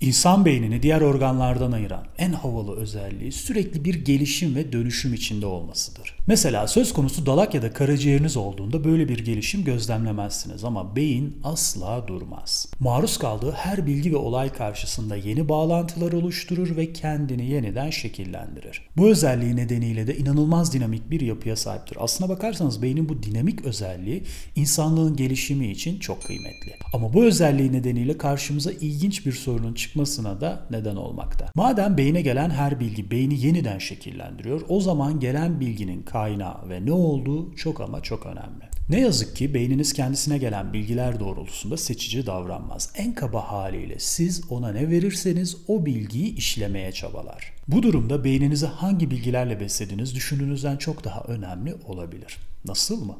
İnsan beynini diğer organlardan ayıran en havalı özelliği sürekli bir gelişim ve dönüşüm içinde olmasıdır. Mesela söz konusu dalak ya da karaciğeriniz olduğunda böyle bir gelişim gözlemlemezsiniz ama beyin asla durmaz. Maruz kaldığı her bilgi ve olay karşısında yeni bağlantılar oluşturur ve kendini yeniden şekillendirir. Bu özelliği nedeniyle de inanılmaz dinamik bir yapıya sahiptir. Aslına bakarsanız beynin bu dinamik özelliği insanlığın gelişimi için çok kıymetli. Ama bu özelliği nedeniyle karşımıza ilginç bir sorunun çıkmasına da neden olmakta. Madem beyne gelen her bilgi beyni yeniden şekillendiriyor, o zaman gelen bilginin kaynağı ve ne olduğu çok ama çok önemli. Ne yazık ki beyniniz kendisine gelen bilgiler doğrultusunda seçici davranmaz. En kaba haliyle siz ona ne verirseniz o bilgiyi işlemeye çabalar. Bu durumda beyninizi hangi bilgilerle beslediğiniz düşündüğünüzden çok daha önemli olabilir. Nasıl mı?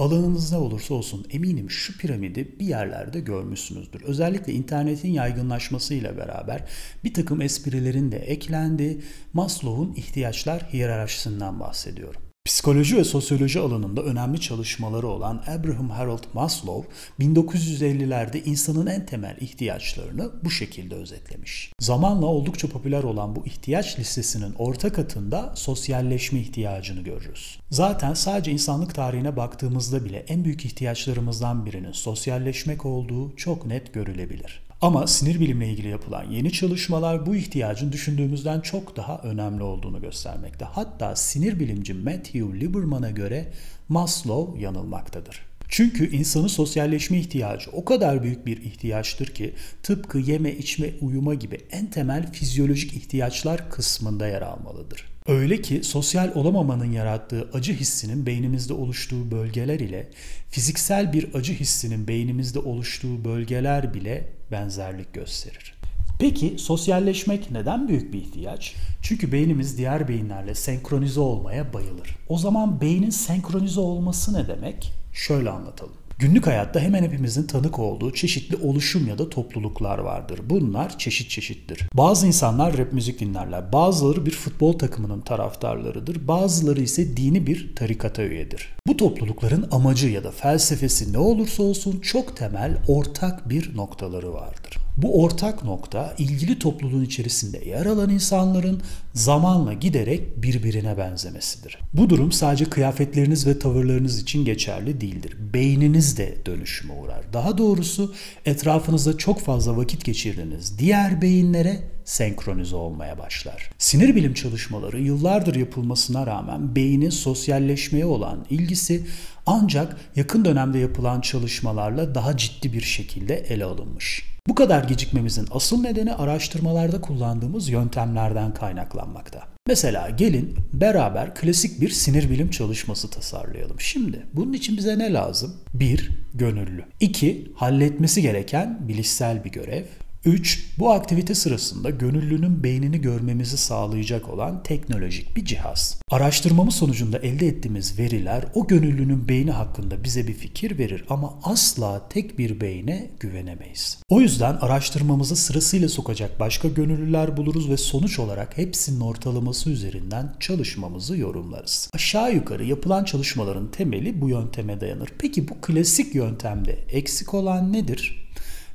Alanınız ne olursa olsun eminim şu piramidi bir yerlerde görmüşsünüzdür. Özellikle internetin yaygınlaşmasıyla beraber bir takım esprilerin de eklendi. Maslow'un ihtiyaçlar hiyerarşisinden bahsediyorum. Psikoloji ve sosyoloji alanında önemli çalışmaları olan Abraham Harold Maslow 1950'lerde insanın en temel ihtiyaçlarını bu şekilde özetlemiş. Zamanla oldukça popüler olan bu ihtiyaç listesinin orta katında sosyalleşme ihtiyacını görürüz. Zaten sadece insanlık tarihine baktığımızda bile en büyük ihtiyaçlarımızdan birinin sosyalleşmek olduğu çok net görülebilir. Ama sinir bilimle ilgili yapılan yeni çalışmalar bu ihtiyacın düşündüğümüzden çok daha önemli olduğunu göstermekte. Hatta sinir bilimci Matthew Lieberman'a göre Maslow yanılmaktadır. Çünkü insanın sosyalleşme ihtiyacı o kadar büyük bir ihtiyaçtır ki tıpkı yeme, içme, uyuma gibi en temel fizyolojik ihtiyaçlar kısmında yer almalıdır. Öyle ki sosyal olamamanın yarattığı acı hissinin beynimizde oluştuğu bölgeler ile fiziksel bir acı hissinin beynimizde oluştuğu bölgeler bile benzerlik gösterir. Peki sosyalleşmek neden büyük bir ihtiyaç? Çünkü beynimiz diğer beyinlerle senkronize olmaya bayılır. O zaman beynin senkronize olması ne demek? Şöyle anlatalım. Günlük hayatta hemen hepimizin tanık olduğu çeşitli oluşum ya da topluluklar vardır. Bunlar çeşit çeşittir. Bazı insanlar rap müzik dinlerler. Bazıları bir futbol takımının taraftarlarıdır. Bazıları ise dini bir tarikata üyedir. Bu toplulukların amacı ya da felsefesi ne olursa olsun çok temel ortak bir noktaları vardır. Bu ortak nokta ilgili topluluğun içerisinde yer alan insanların zamanla giderek birbirine benzemesidir. Bu durum sadece kıyafetleriniz ve tavırlarınız için geçerli değildir. Beyniniz de dönüşüme uğrar. Daha doğrusu etrafınızda çok fazla vakit geçirdiğiniz diğer beyinlere senkronize olmaya başlar. Sinir bilim çalışmaları yıllardır yapılmasına rağmen beynin sosyalleşmeye olan ilgisi ancak yakın dönemde yapılan çalışmalarla daha ciddi bir şekilde ele alınmış. Bu kadar gecikmemizin asıl nedeni araştırmalarda kullandığımız yöntemlerden kaynaklanmakta. Mesela gelin beraber klasik bir sinir bilim çalışması tasarlayalım. Şimdi bunun için bize ne lazım? 1. Gönüllü. 2. Halletmesi gereken bilişsel bir görev. 3. Bu aktivite sırasında gönüllünün beynini görmemizi sağlayacak olan teknolojik bir cihaz. Araştırmamız sonucunda elde ettiğimiz veriler o gönüllünün beyni hakkında bize bir fikir verir ama asla tek bir beyne güvenemeyiz. O yüzden araştırmamızı sırasıyla sokacak başka gönüllüler buluruz ve sonuç olarak hepsinin ortalaması üzerinden çalışmamızı yorumlarız. Aşağı yukarı yapılan çalışmaların temeli bu yönteme dayanır. Peki bu klasik yöntemde eksik olan nedir?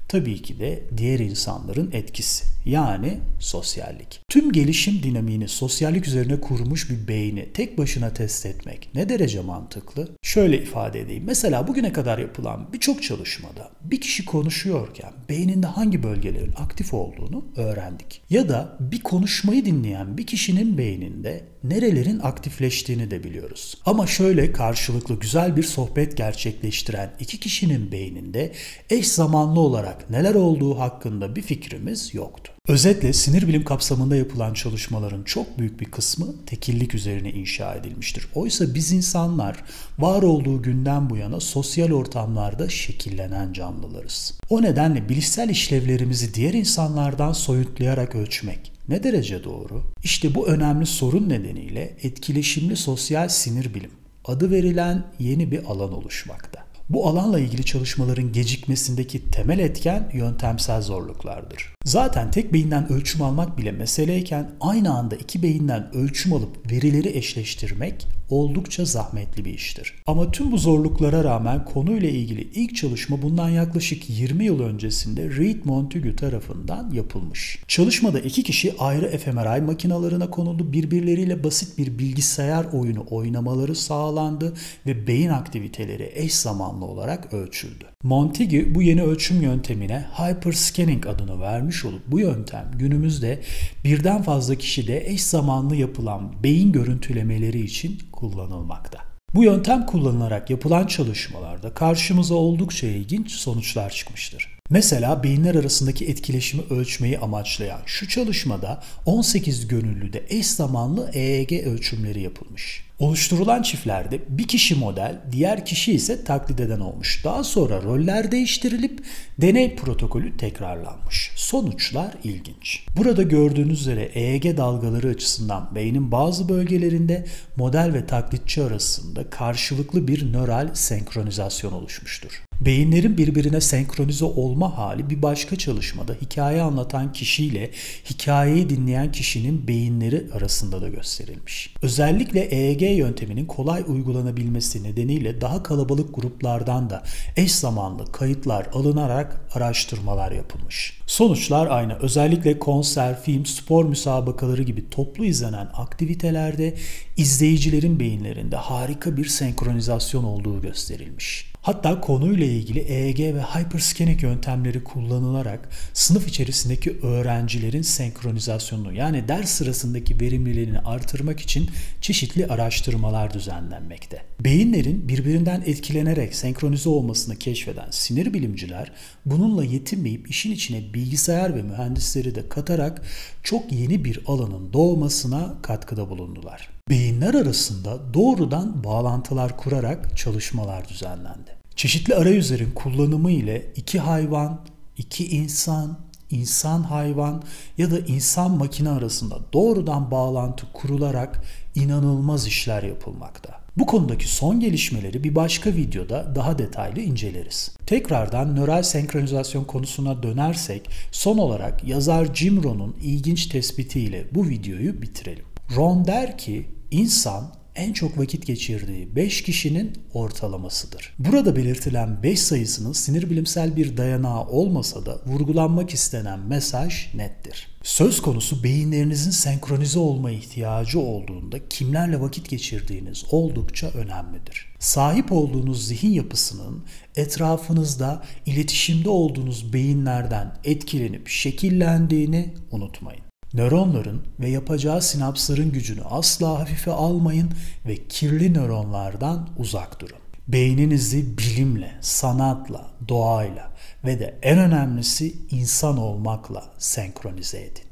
Tabii ki de diğer insanların etkisi. Yani sosyallik. Tüm gelişim dinamiğini sosyallik üzerine kurmuş bir beyni tek başına test etmek ne derece mantıklı? Şöyle ifade edeyim. Mesela bugüne kadar yapılan birçok çalışmada bir kişi konuşuyorken beyninde hangi bölgelerin aktif olduğunu öğrendik. Ya da bir konuşmayı dinleyen bir kişinin beyninde nerelerin aktifleştiğini de biliyoruz. Ama şöyle karşılıklı güzel bir sohbet gerçekleştiren iki kişinin beyninde eş zamanlı olarak neler olduğu hakkında bir fikrimiz yoktu. Özetle sinir bilim kapsamında yapılan çalışmaların çok büyük bir kısmı tekillik üzerine inşa edilmiştir. Oysa biz insanlar var olduğu günden bu yana sosyal ortamlarda şekillenen canlılarız. O nedenle bilişsel işlevlerimizi diğer insanlardan soyutlayarak ölçmek ne derece doğru? İşte bu önemli sorun nedeniyle etkileşimli sosyal sinir bilim adı verilen yeni bir alan oluşmakta. Bu alanla ilgili çalışmaların gecikmesindeki temel etken yöntemsel zorluklardır. Zaten tek beyinden ölçüm almak bile meseleyken aynı anda iki beyinden ölçüm alıp verileri eşleştirmek oldukça zahmetli bir iştir. Ama tüm bu zorluklara rağmen konuyla ilgili ilk çalışma bundan yaklaşık 20 yıl öncesinde Reed Montague tarafından yapılmış. Çalışmada iki kişi ayrı fMRI makinalarına konuldu, birbirleriyle basit bir bilgisayar oyunu oynamaları sağlandı ve beyin aktiviteleri eş zamanlı olarak ölçüldü. Montague bu yeni ölçüm yöntemine hyperscanning adını vermiş olup bu yöntem günümüzde birden fazla kişide eş zamanlı yapılan beyin görüntülemeleri için kullanılmakta. Bu yöntem kullanılarak yapılan çalışmalarda karşımıza oldukça ilginç sonuçlar çıkmıştır. Mesela beyinler arasındaki etkileşimi ölçmeyi amaçlayan şu çalışmada 18 gönüllüde eş zamanlı EEG ölçümleri yapılmış. Oluşturulan çiftlerde bir kişi model, diğer kişi ise taklit eden olmuş. Daha sonra roller değiştirilip deney protokolü tekrarlanmış. Sonuçlar ilginç. Burada gördüğünüz üzere EEG dalgaları açısından beynin bazı bölgelerinde model ve taklitçi arasında karşılıklı bir nöral senkronizasyon oluşmuştur. Beyinlerin birbirine senkronize olma hali bir başka çalışmada hikaye anlatan kişiyle hikayeyi dinleyen kişinin beyinleri arasında da gösterilmiş. Özellikle EEG yönteminin kolay uygulanabilmesi nedeniyle daha kalabalık gruplardan da eş zamanlı kayıtlar alınarak araştırmalar yapılmış. Sonuçlar aynı. Özellikle konser, film, spor müsabakaları gibi toplu izlenen aktivitelerde izleyicilerin beyinlerinde harika bir senkronizasyon olduğu gösterilmiş. Hatta konuyla ilgili EEG ve hyperscanning yöntemleri kullanılarak sınıf içerisindeki öğrencilerin senkronizasyonunu yani ders sırasındaki verimliliğini artırmak için çeşitli araştırmalar düzenlenmekte. Beyinlerin birbirinden etkilenerek senkronize olmasını keşfeden sinir bilimciler bununla yetinmeyip işin içine bilgisayar ve mühendisleri de katarak çok yeni bir alanın doğmasına katkıda bulundular. Beyinler arasında doğrudan bağlantılar kurarak çalışmalar düzenlendi. Çeşitli arayüzlerin kullanımı ile iki hayvan, iki insan, insan hayvan ya da insan makine arasında doğrudan bağlantı kurularak inanılmaz işler yapılmakta. Bu konudaki son gelişmeleri bir başka videoda daha detaylı inceleriz. Tekrardan nöral senkronizasyon konusuna dönersek son olarak yazar Jim Rohn'un ilginç tespitiyle bu videoyu bitirelim. Ron der ki insan en çok vakit geçirdiği 5 kişinin ortalamasıdır. Burada belirtilen 5 sayısının sinir bilimsel bir dayanağı olmasa da vurgulanmak istenen mesaj nettir. Söz konusu beyinlerinizin senkronize olma ihtiyacı olduğunda kimlerle vakit geçirdiğiniz oldukça önemlidir. Sahip olduğunuz zihin yapısının etrafınızda iletişimde olduğunuz beyinlerden etkilenip şekillendiğini unutmayın. Nöronların ve yapacağı sinapsların gücünü asla hafife almayın ve kirli nöronlardan uzak durun. Beyninizi bilimle, sanatla, doğayla ve de en önemlisi insan olmakla senkronize edin.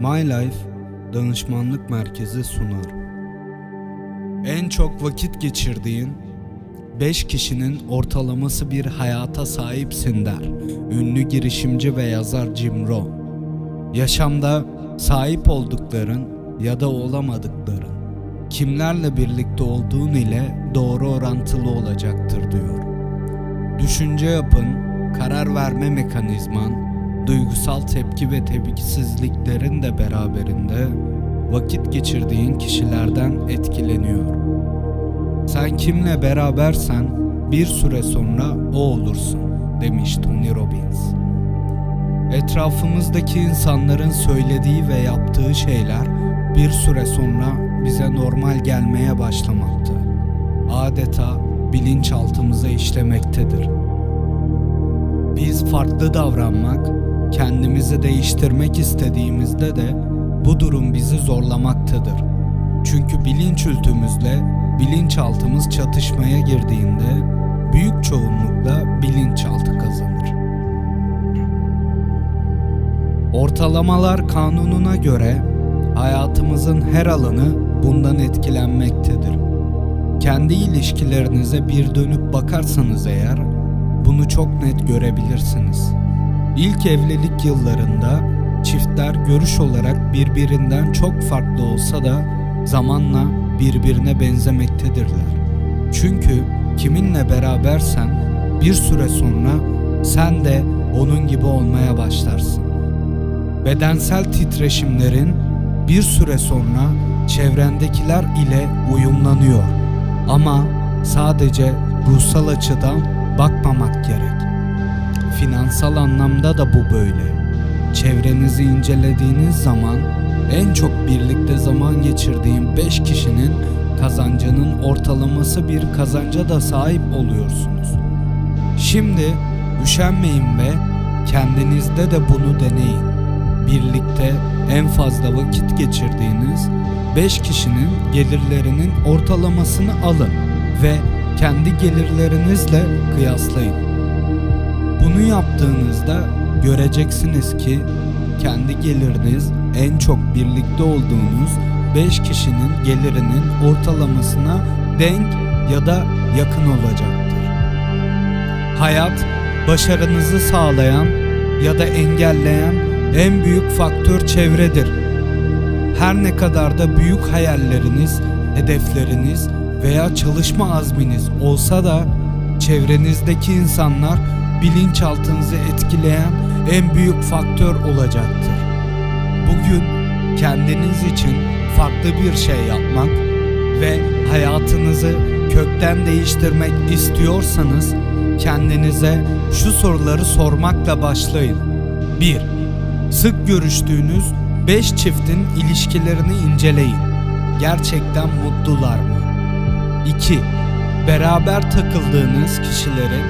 My Life Danışmanlık Merkezi sunar. En çok vakit geçirdiğin 5 kişinin ortalaması bir hayata sahipsin der. Ünlü girişimci ve yazar Jim Rohn. Yaşamda sahip oldukların ya da olamadıkların kimlerle birlikte olduğun ile doğru orantılı olacaktır diyor. Düşünce yapın, karar verme mekanizman, duygusal tepki ve tepkisizliklerin de beraberinde vakit geçirdiğin kişilerden etkileniyor. Sen kimle berabersen bir süre sonra o olursun demiş Tony Robbins. Etrafımızdaki insanların söylediği ve yaptığı şeyler bir süre sonra bize normal gelmeye başlamakta. Adeta bilinçaltımıza işlemektedir. Biz farklı davranmak, kendimizi değiştirmek istediğimizde de bu durum bizi zorlamaktadır. Çünkü bilinç ültümüzle bilinçaltımız çatışmaya girdiğinde büyük çoğunlukla bilinçaltı kazanır. Ortalamalar kanununa göre hayatımızın her alanı bundan etkilenmektedir. Kendi ilişkilerinize bir dönüp bakarsanız eğer bunu çok net görebilirsiniz. İlk evlilik yıllarında çiftler görüş olarak birbirinden çok farklı olsa da zamanla birbirine benzemektedirler. Çünkü kiminle berabersen bir süre sonra sen de onun gibi olmaya başlarsın. Bedensel titreşimlerin bir süre sonra çevrendekiler ile uyumlanıyor. Ama sadece ruhsal açıdan bakmamak gerek. Finansal anlamda da bu böyle. Çevrenizi incelediğiniz zaman en çok birlikte zaman geçirdiğin 5 kişinin kazancının ortalaması bir kazanca da sahip oluyorsunuz. Şimdi üşenmeyin ve kendinizde de bunu deneyin. Birlikte en fazla vakit geçirdiğiniz 5 kişinin gelirlerinin ortalamasını alın ve kendi gelirlerinizle kıyaslayın. Bunu yaptığınızda göreceksiniz ki kendi geliriniz en çok birlikte olduğunuz 5 kişinin gelirinin ortalamasına denk ya da yakın olacaktır. Hayat başarınızı sağlayan ya da engelleyen en büyük faktör çevredir. Her ne kadar da büyük hayalleriniz, hedefleriniz veya çalışma azminiz olsa da çevrenizdeki insanlar bilinçaltınızı etkileyen en büyük faktör olacaktır. Bugün kendiniz için farklı bir şey yapmak ve hayatınızı kökten değiştirmek istiyorsanız kendinize şu soruları sormakla başlayın. 1. Sık görüştüğünüz 5 çiftin ilişkilerini inceleyin. Gerçekten mutlular mı? 2. Beraber takıldığınız kişilerin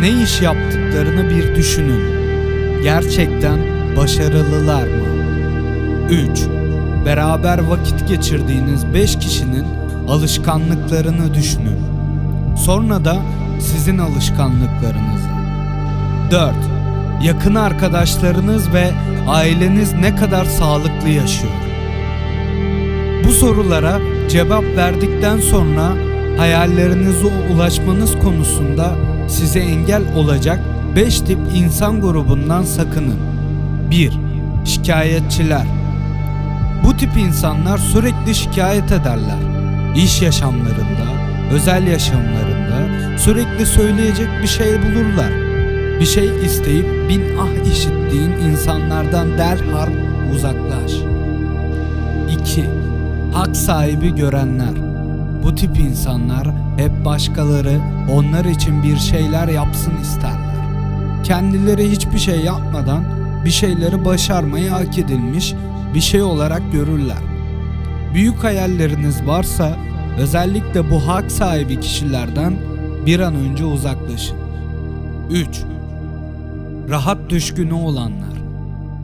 ne iş yaptıklarını bir düşünün. Gerçekten başarılılar mı? 3. Beraber vakit geçirdiğiniz 5 kişinin alışkanlıklarını düşünün. Sonra da sizin alışkanlıklarınızı. 4. Yakın arkadaşlarınız ve aileniz ne kadar sağlıklı yaşıyor? Bu sorulara cevap verdikten sonra hayallerinize ulaşmanız konusunda size engel olacak 5 tip insan grubundan sakının. 1. Şikayetçiler Bu tip insanlar sürekli şikayet ederler. İş yaşamlarında, özel yaşamlarında sürekli söyleyecek bir şey bulurlar. Bir şey isteyip bin ah işittiğin insanlardan derhal uzaklaş. 2. Hak sahibi görenler Bu tip insanlar hep başkaları onlar için bir şeyler yapsın isterler. Kendileri hiçbir şey yapmadan bir şeyleri başarmayı hak edilmiş bir şey olarak görürler. Büyük hayalleriniz varsa özellikle bu hak sahibi kişilerden bir an önce uzaklaşın. 3. Rahat düşkünü olanlar.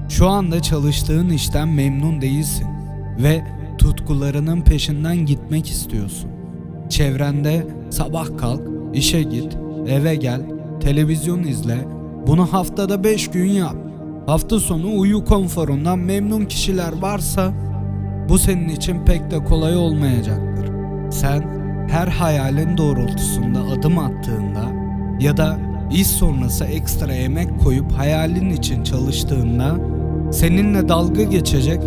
Şu anda çalıştığın işten memnun değilsin ve tutkularının peşinden gitmek istiyorsun. Çevrende sabah kalk, işe git, eve gel, televizyon izle, bunu haftada 5 gün yap. Hafta sonu uyu konforundan memnun kişiler varsa bu senin için pek de kolay olmayacaktır. Sen her hayalin doğrultusunda adım attığında ya da iş sonrası ekstra emek koyup hayalin için çalıştığında seninle dalga geçecek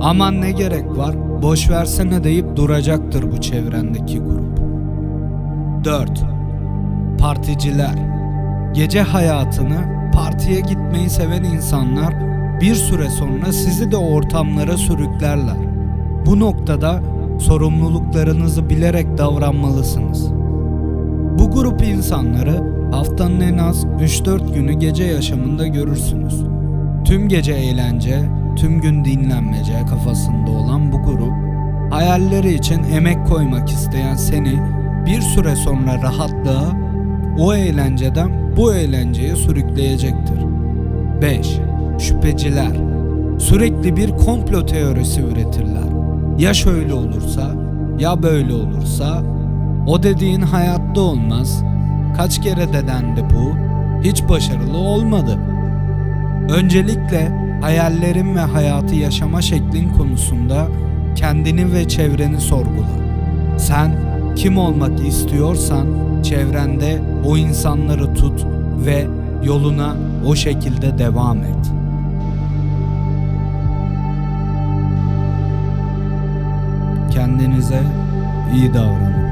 aman ne gerek var boş versene deyip duracaktır bu çevrendeki grup. 4. Particiler Gece hayatını partiye gitmeyi seven insanlar bir süre sonra sizi de ortamlara sürüklerler. Bu noktada sorumluluklarınızı bilerek davranmalısınız. Bu grup insanları haftanın en az 3-4 günü gece yaşamında görürsünüz. Tüm gece eğlence, tüm gün dinlenmece kafasında olan bu grup, hayalleri için emek koymak isteyen seni bir süre sonra rahatlığa, o eğlenceden bu eğlenceye sürükleyecektir. 5. Şüpheciler Sürekli bir komplo teorisi üretirler. Ya şöyle olursa, ya böyle olursa, o dediğin hayatta olmaz. Kaç kere dedendi bu, hiç başarılı olmadı. Öncelikle hayallerin ve hayatı yaşama şeklin konusunda kendini ve çevreni sorgula. Sen kim olmak istiyorsan çevrende o insanları tut ve yoluna o şekilde devam et. Kendinize iyi davranın.